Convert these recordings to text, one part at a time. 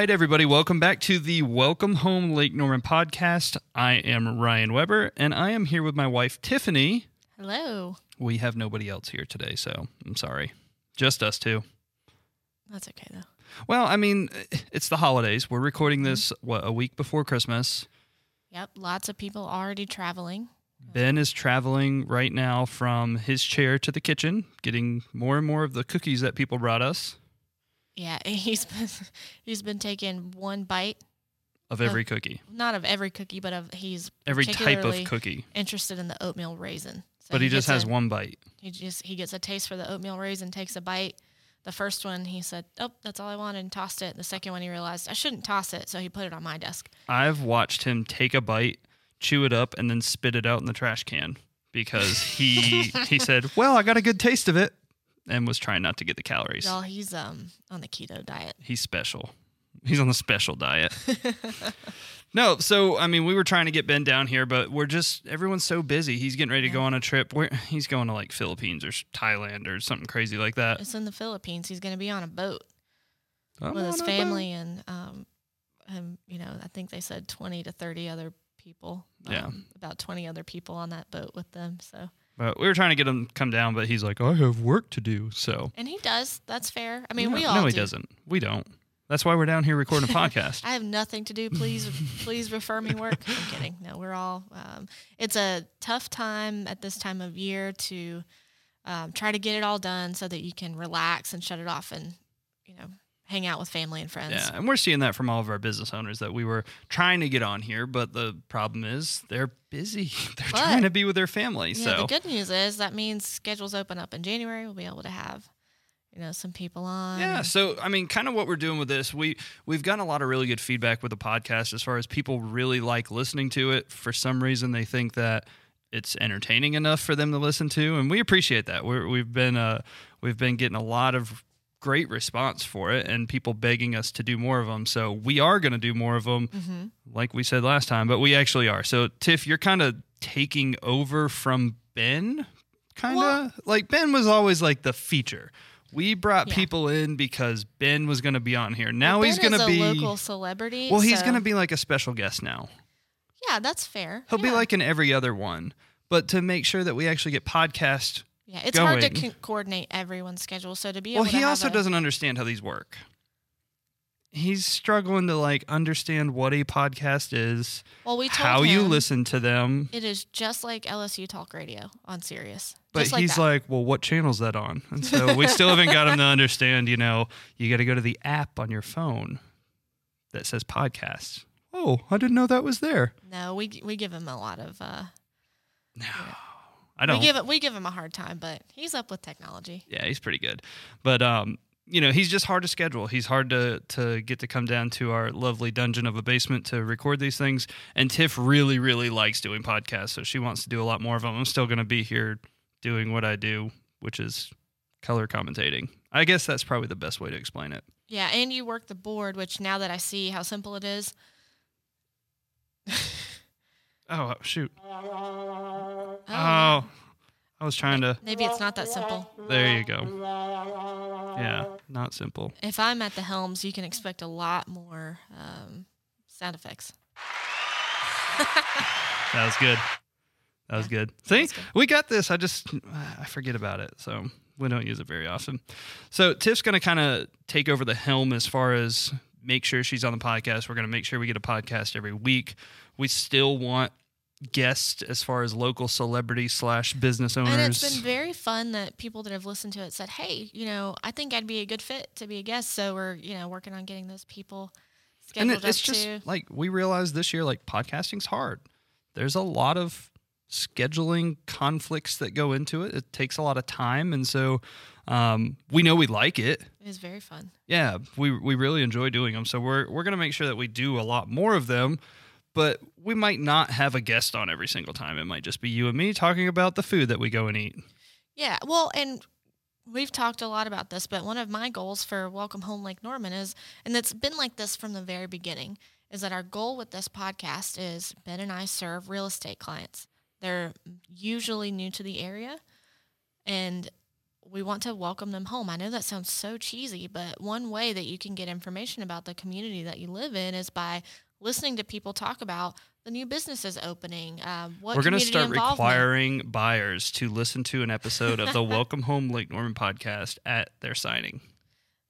right, everybody, welcome back to the Welcome Home Lake Norman podcast. I am Ryan Webber, and I am here with my wife, Tiffany. Hello. We have nobody else here today, so I'm sorry. Just us two. That's okay though. Well, I mean, it's the holidays. We're recording this, mm-hmm. what, a week before Christmas. Yep, lots of people already traveling. Ben is traveling right now from his chair to the kitchen, getting more and more of the cookies that people brought us Yeah, he's been he's been taking one bite, of every cookie, not of every cookie, but of he's every type of cookie. interested in the oatmeal raisin. So But he just has a- one bite. He just he gets a taste for the oatmeal raisin, takes a bite. The first one he said, "Oh, that's all I wanted," and tossed it. The second one he realized I shouldn't toss it, so he put it on my desk. I've watched him take a bite, chew it up, and then spit it out in the trash can because he he said, "Well, I got a good taste of it," and was trying not to get the calories. Y'all, he's um on the keto diet. He's special. He's on the special diet. no, so I mean, we were trying to get Ben down here, but we're just everyone's so busy. He's getting ready to go on a trip. Where he's going to like Philippines or Thailand or something crazy like that. It's in the Philippines. He's going to be on a boat. I'm with his family and um, and you know I think they said twenty to thirty other people. Yeah. um, about twenty other people on that boat with them. So But we were trying to get him to come down, but he's like, I have work to do. So and he does. That's fair. I mean, no, we all no, he do. doesn't. We don't. That's why we're down here recording a podcast. I have nothing to do. Please, please refer me work. I'm kidding. No, we're all. Um, it's a tough time at this time of year to um, try to get it all done so that you can relax and shut it off and you know hang out with family and friends. Yeah, and we're seeing that from all of our business owners that we were trying to get on here, but the problem is they're busy. They're But- trying to be with their family. Yeah, so the good news is that means schedules open up in January. We'll be able to have, you know, some people on. Yeah, so I mean, kind of what we're doing with this, we we've gotten a lot of really good feedback with the podcast as far as people really like listening to it. For some reason, they think that it's entertaining enough for them to listen to, and we appreciate that. We're, we've been uh, we've been getting a lot of great response for it, and people begging us to do more of them. So we are going to do more of them, hmm like we said last time, but we actually are. So Tiff, you're kind of taking over from Ben, kind of Well- like Ben was always like the feature. We brought Yeah. people in because Ben was going to be on here. Now he's going to a be local celebrity. well. He's so- going to be like a special guest now. Yeah, that's fair. He'll be like in every other one. But to make sure that we actually get podcast, yeah, it's hard to co- coordinate everyone's schedule. So to be well, able to Well, he also a- doesn't understand how these work. He's struggling to like understand what a podcast is, Well, we told how you listen to them. It is just like LSU Talk Radio on Sirius. But just he's that. like, well, what channel's that on? And so we still haven't got him to understand, you know, you got to go to the app on your phone that says podcasts. Oh, I didn't know that was there. no, we we give him a lot of. Uh, No, I don't. we give it we give him a hard time, but he's up with technology. yeah, he's pretty good. But, um, you know, he's just hard to schedule. He's hard to, to get to come down to our lovely dungeon of a basement to record these things. And Tiff really, really likes doing podcasts, so she wants to do a lot more of them. I'm still going to be here doing what I do, which is color commentating. I guess that's probably the best way to explain it. Yeah, and you work the board, which now that I see how simple it is, Oh shoot! oh, Oh, I was trying to. maybe it's not that simple. There you go. Yeah, not simple. If I'm at the helms, you can expect a lot more um, sound effects. That was good. That was good. See, was good. we got this. I just I forget about it, so we don't use it very often. So Tiff's gonna kind of take over the helm as far as make sure she's on the podcast. We're gonna make sure we get a podcast every week. We still want guests as far as local celebrity slash business owners. And it's been very fun that people that have listened to it said, "Hey, you know, I think I'd be a good fit to be a guest." So we're you know working on getting those people and scheduled it, it's up just too. like we realized this year like podcasting's hard there's a lot of scheduling conflicts that go into it it takes a lot of time and so um, we know we like it It is very fun. yeah we, we really enjoy doing them so we're, we're to make sure that we do a lot more of them but we might not have a guest on every single time it might just be you and me talking about the food that we go and eat Yeah, well, and we've talked a lot about this, but one of my goals for Welcome Home Lake Norman is, and it's been like this from the very beginning, is that our goal with this podcast is Ben and I serve real estate clients. They're usually new to the area, and we want to welcome them home. I know that sounds so cheesy, but one way that you can get information about the community that you live in is by listening to people talk about the new businesses opening. Uh, what We're going to start requiring buyers to listen to an episode of the Welcome Home Lake Norman podcast at their signing.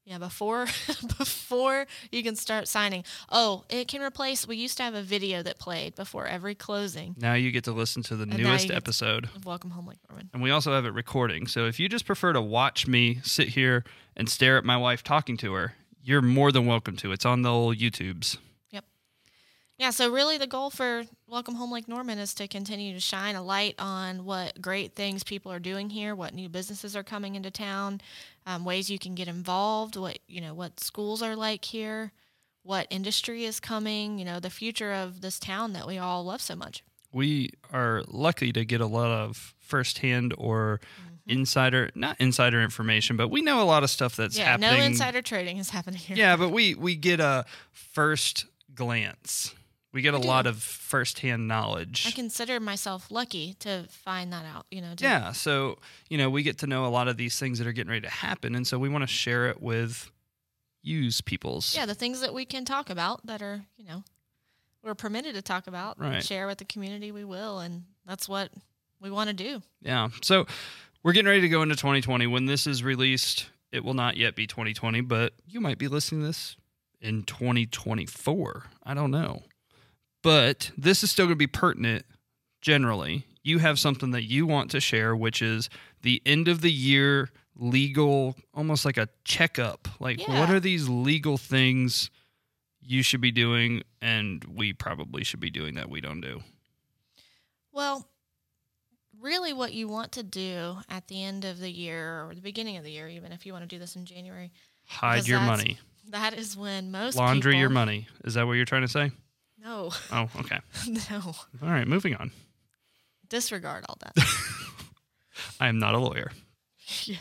Yeah, before before you can start signing. Oh, it can replace. We used to have a video that played before every closing Now you get to listen to the now newest you get to- episode. of Welcome Home Lake Norman. And we also have it recording. So if you just prefer to watch me sit here and stare at my wife talking to her, you're more than welcome to. It's on the old YouTubes. Yeah, so really the goal for Welcome Home Lake Norman is to continue to shine a light on what great things people are doing here, what new businesses are coming into town, um, ways you can get involved, what you know, what schools are like here, what industry is coming, you know, the future of this town that we all love so much. We are lucky to get a lot of firsthand or insider, not insider information, but we know a lot of stuff that's yeah, happening. no insider trading is happening here. Yeah, but we we get a first glance. We get a lot of firsthand knowledge. I consider myself lucky to find that out, you know. Yeah, so you know we get to know a lot of these things that are getting ready to happen, and so we want to share it with use peoples. Yeah, the things that we can talk about that are, you know, we're permitted to talk about, Right. share with the community, we will, and that's what we want to do. Yeah. So we're getting ready to go into 2020. When this is released, it will not yet be 2020, but you might be listening to this in 2024. I don't know. But this is still going to be pertinent generally. You have something that you want to share, which is the end of the year legal, almost like a checkup. Like, what are these legal things you should be doing and we probably should be doing that we don't do? Well, really, what you want to do at the end of the year or the beginning of the year, even if you want to do this in January, Hide your money. that is when most Laundry your money. Is that what you're trying to say? No, Oh, okay. no, All right, moving on. disregard all that. I am not a lawyer. yeah.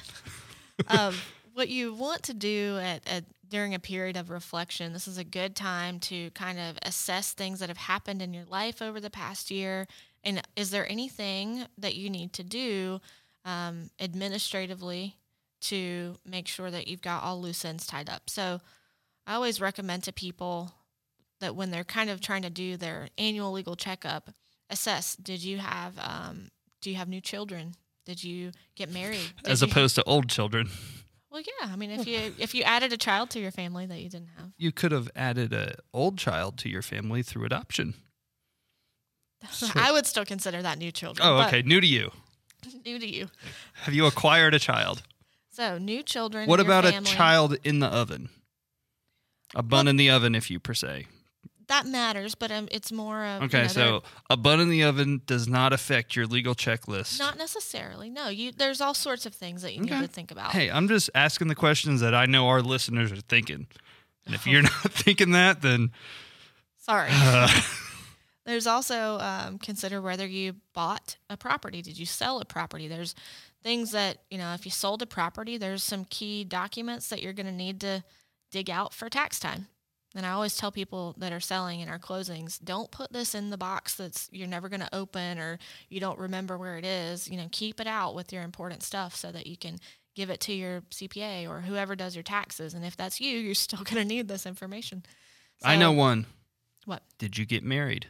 um, what you want to do at, at during a period of reflection, this is a good time to kind of assess things that have happened in your life over the past year. And is there anything that you need to do um, administratively to make sure that you've got all loose ends tied up? So I always recommend to people that when they're kind of trying to do their annual legal checkup, assess did you have um, do you have new children? Did you get married? Did As opposed to old children. well, yeah. I mean, if you if you added a child to your family that you didn't have, You could have added a old child to your family through adoption. I would still consider that new children. Oh, okay. New to you. New to you. Have you acquired a child? So new children. What about a child in the oven? A bun in the oven, if you per se. That matters, but um, it's more of you Okay, know, so a bun in the oven does not affect your legal checklist. not necessarily. No, you. There's all sorts of things that you Okay. need to think about. Hey, I'm just asking the questions that I know our listeners are thinking. And if you're not thinking that, then Sorry. uh, There's also um, consider whether you bought a property. Did you sell a property? There's things that you know. If you sold a property, there's some key documents that you're going to need to dig out for tax time. And I always tell people that are selling in our closings, don't put this in the box that's you're never going to open or you don't remember where it is. You know, keep it out with your important stuff so that you can give it to your CPA or whoever does your taxes. And if that's you, you're still going to need this information. I know one. What? Did you get married?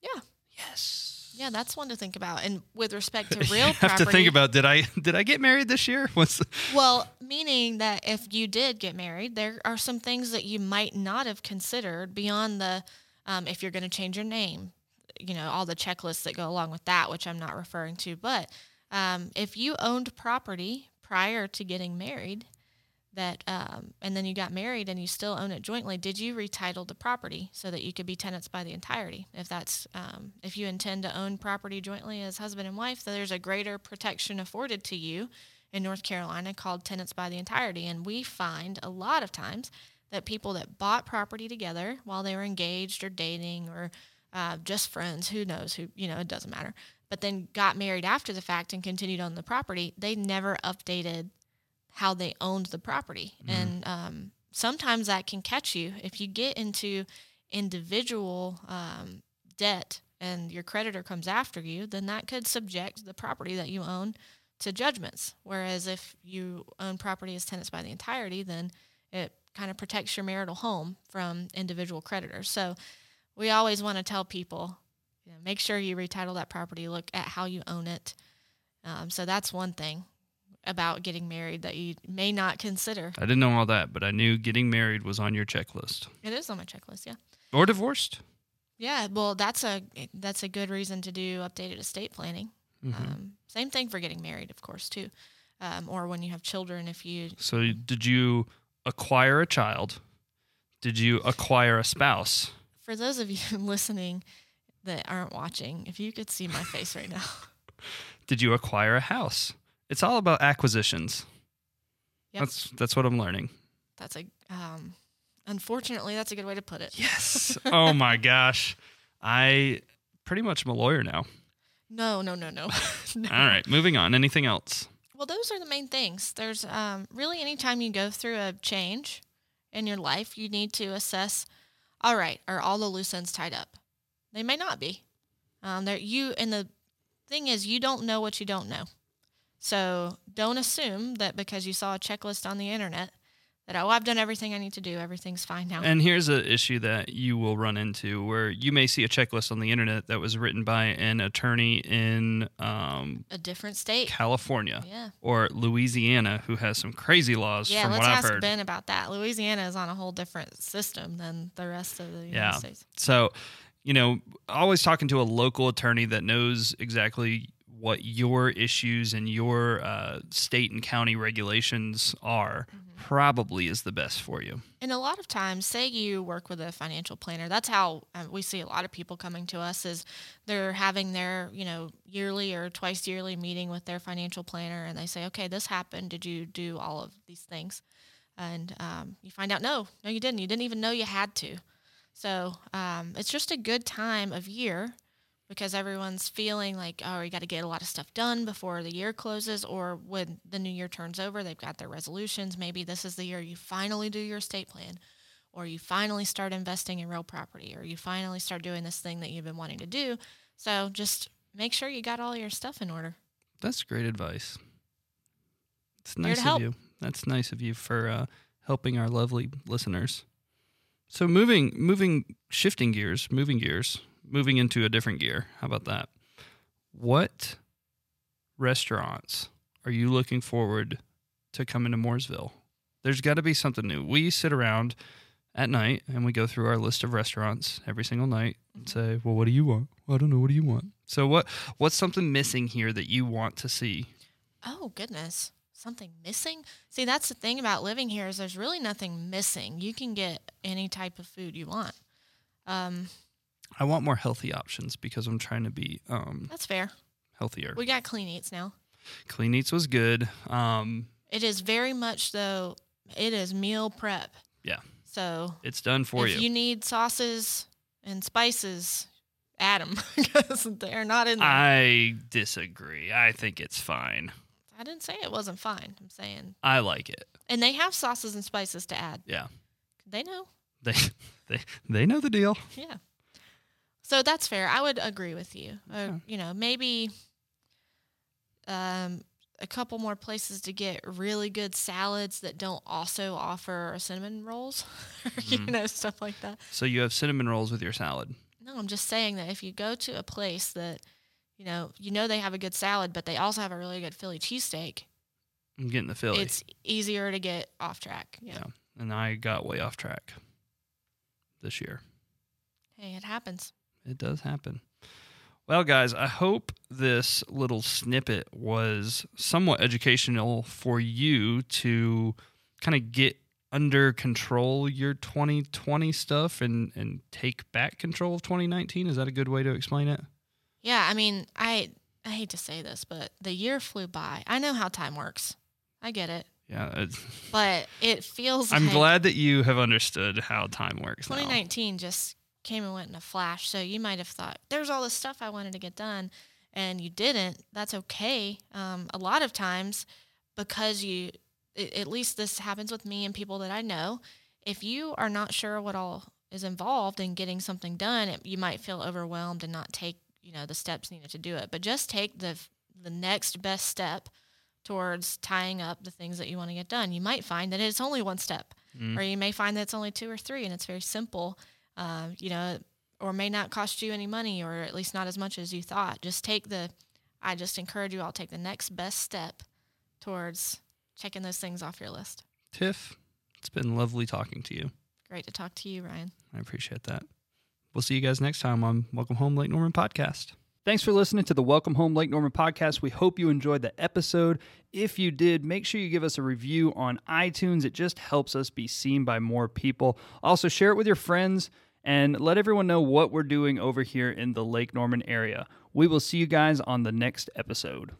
Yeah. Yes. Yeah, that's one to think about. And with respect to real you have property, to think about did I did I get married this year? What's the, well, meaning that if you did get married, there are some things that you might not have considered beyond the um, if you're going to change your name, you know, all the checklists that go along with that, which I'm not referring to. But um, if you owned property prior to getting married, that um, and then you got married and you still own it jointly, did you retitle the property so that you could be tenants by the entirety? If that's um, if you intend to own property jointly as husband and wife, then there's a greater protection afforded to you in North Carolina called tenants by the entirety. And we find a lot of times that people that bought property together while they were engaged or dating or uh, just friends, who knows who, you know, it doesn't matter, but then got married after the fact and continued on the property, they never updated how they owned the property. And um, sometimes that can catch you if you get into individual um, debt and your creditor comes after you, then that could subject the property that you own to judgments. Whereas if you own property as tenants by the entirety, then it kind of protects your marital home from individual creditors. So we always want to tell people, you know, make sure you retitle that property, look at how you own it. Um, so that's one thing about getting married that you may not consider. I didn't know all that, but I knew getting married was on your checklist. It is on my checklist, yeah. Or divorced. Yeah, well, that's a that's a good reason to do updated estate planning. Mhm. Um, same thing for getting married, of course, too, um, or when you have children. If you So, did you acquire a child? Did you acquire a spouse? for those of you listening that aren't watching, if you could see my face right now, Did you acquire a house? It's all about acquisitions. Yep. That's that's what I'm learning. that's a um, unfortunately that's a good way to put it. Yes. oh my gosh. I pretty much am a lawyer now. No, no, no, no. No. All right, moving on. Anything else? Well, those are the main things. There's um, really anytime you go through a change in your life, you need to assess. All right, are all the loose ends tied up? They may not be. Um, there, you and the thing is, you don't know what you don't know. So don't assume that because you saw a checklist on the internet that oh, I've done everything I need to do, everything's fine now. And here's an issue that you will run into where you may see a checklist on the internet that was written by an attorney in um, a different state. California Yeah. or Louisiana who has some crazy laws Yeah, from let's what I've ask heard. Ben about that. Louisiana is on a whole different system than the rest of the United Yeah. States. So, you know, always talking to a local attorney that knows exactly what your issues and your uh, state and county regulations are Mm-hmm. probably is the best for you. And a lot of times, say you work with a financial planner. That's how uh, we see a lot of people coming to us is they're having their you know yearly or twice yearly meeting with their financial planner, and they say, okay, this happened. Did you do all of these things? And um, you find out, no, no, you didn't. You didn't even know you had to. So um, it's just a good time of year because everyone's feeling like, oh, you got to get a lot of stuff done before the year closes, or when the new year turns over, they've got their resolutions. Maybe this is the year you finally do your estate plan, or you finally start investing in real property, or you finally start doing this thing that you've been wanting to do. So just make sure you got all your stuff in order. That's great advice. It's nice of help. you. That's nice of you for uh, helping our lovely listeners. So moving, moving, shifting gears, moving gears, moving into a different gear. How about that? What restaurants are you looking forward to coming to Mooresville? There's got to be something new. We sit around at night and we go through our list of restaurants every single night and say, "Well, what do you want? I don't know. What do you want?" So what what's something missing here that you want to see? Oh goodness, something missing? See, that's the thing about living here is there's really nothing missing. You can get any type of food you want. Um, I want more healthy options because I'm trying to be um, that's fair. healthier. We got clean eats now. Clean Eats was good. Um, It is very much though. It is meal prep. Yeah. So it's done for if you. you need sauces and spices, add them because they're not in there. I disagree. I think it's fine. I didn't say it wasn't fine. I'm saying, I like it. and they have sauces and spices to add. Yeah. They know. They they they know the deal. Yeah. So that's fair. I would agree with you. Uh, Okay. you know, maybe um, a couple more places to get really good salads that don't also offer cinnamon rolls, you Mhm. know, stuff like that. So you have cinnamon rolls with your salad. No, I'm just saying that if you go to a place that, you know, you know they have a good salad, but they also have a really good Philly cheesesteak, I'm getting the Philly. it's easier to get off track. Yeah. Yeah. and I got way off track this year. Hey, it happens. It does happen. Well, guys, I hope this little snippet was somewhat educational for you to kind of get under control your 2020 stuff and, and take back control of 2019. Is that a good way to explain it? Yeah, I mean, I I hate to say this, but the year flew by. I know how time works. I get it. Yeah. But it feels I'm like glad that you have understood how time works now. 2019 just came and went in a flash. So you might have thought, there's all this stuff I wanted to get done, and you didn't. That's okay. Um, a lot of times, because you, at least this happens with me and people that I know, if you are not sure what all is involved in getting something done, it, you might feel overwhelmed and not take, you know, the steps needed to do it. But just take the the next best step towards tying up the things that you want to get done. You might find that it's only one step, Mm. or you may find that it's only two or three, and it's very simple. Uh, you know, or may not cost you any money, or at least not as much as you thought. Just take the. I just encourage you all take the next best step towards checking those things off your list. Tiff, it's been lovely talking to you. Great to talk to you, Ryan. I appreciate that. We'll see you guys next time on Welcome Home Lake Norman podcast. Thanks for listening to the Welcome Home Lake Norman podcast. We hope you enjoyed the episode. If you did, make sure you give us a review on iTunes. It just helps us be seen by more people. Also, share it with your friends and let everyone know what we're doing over here in the Lake Norman area. We will see you guys on the next episode.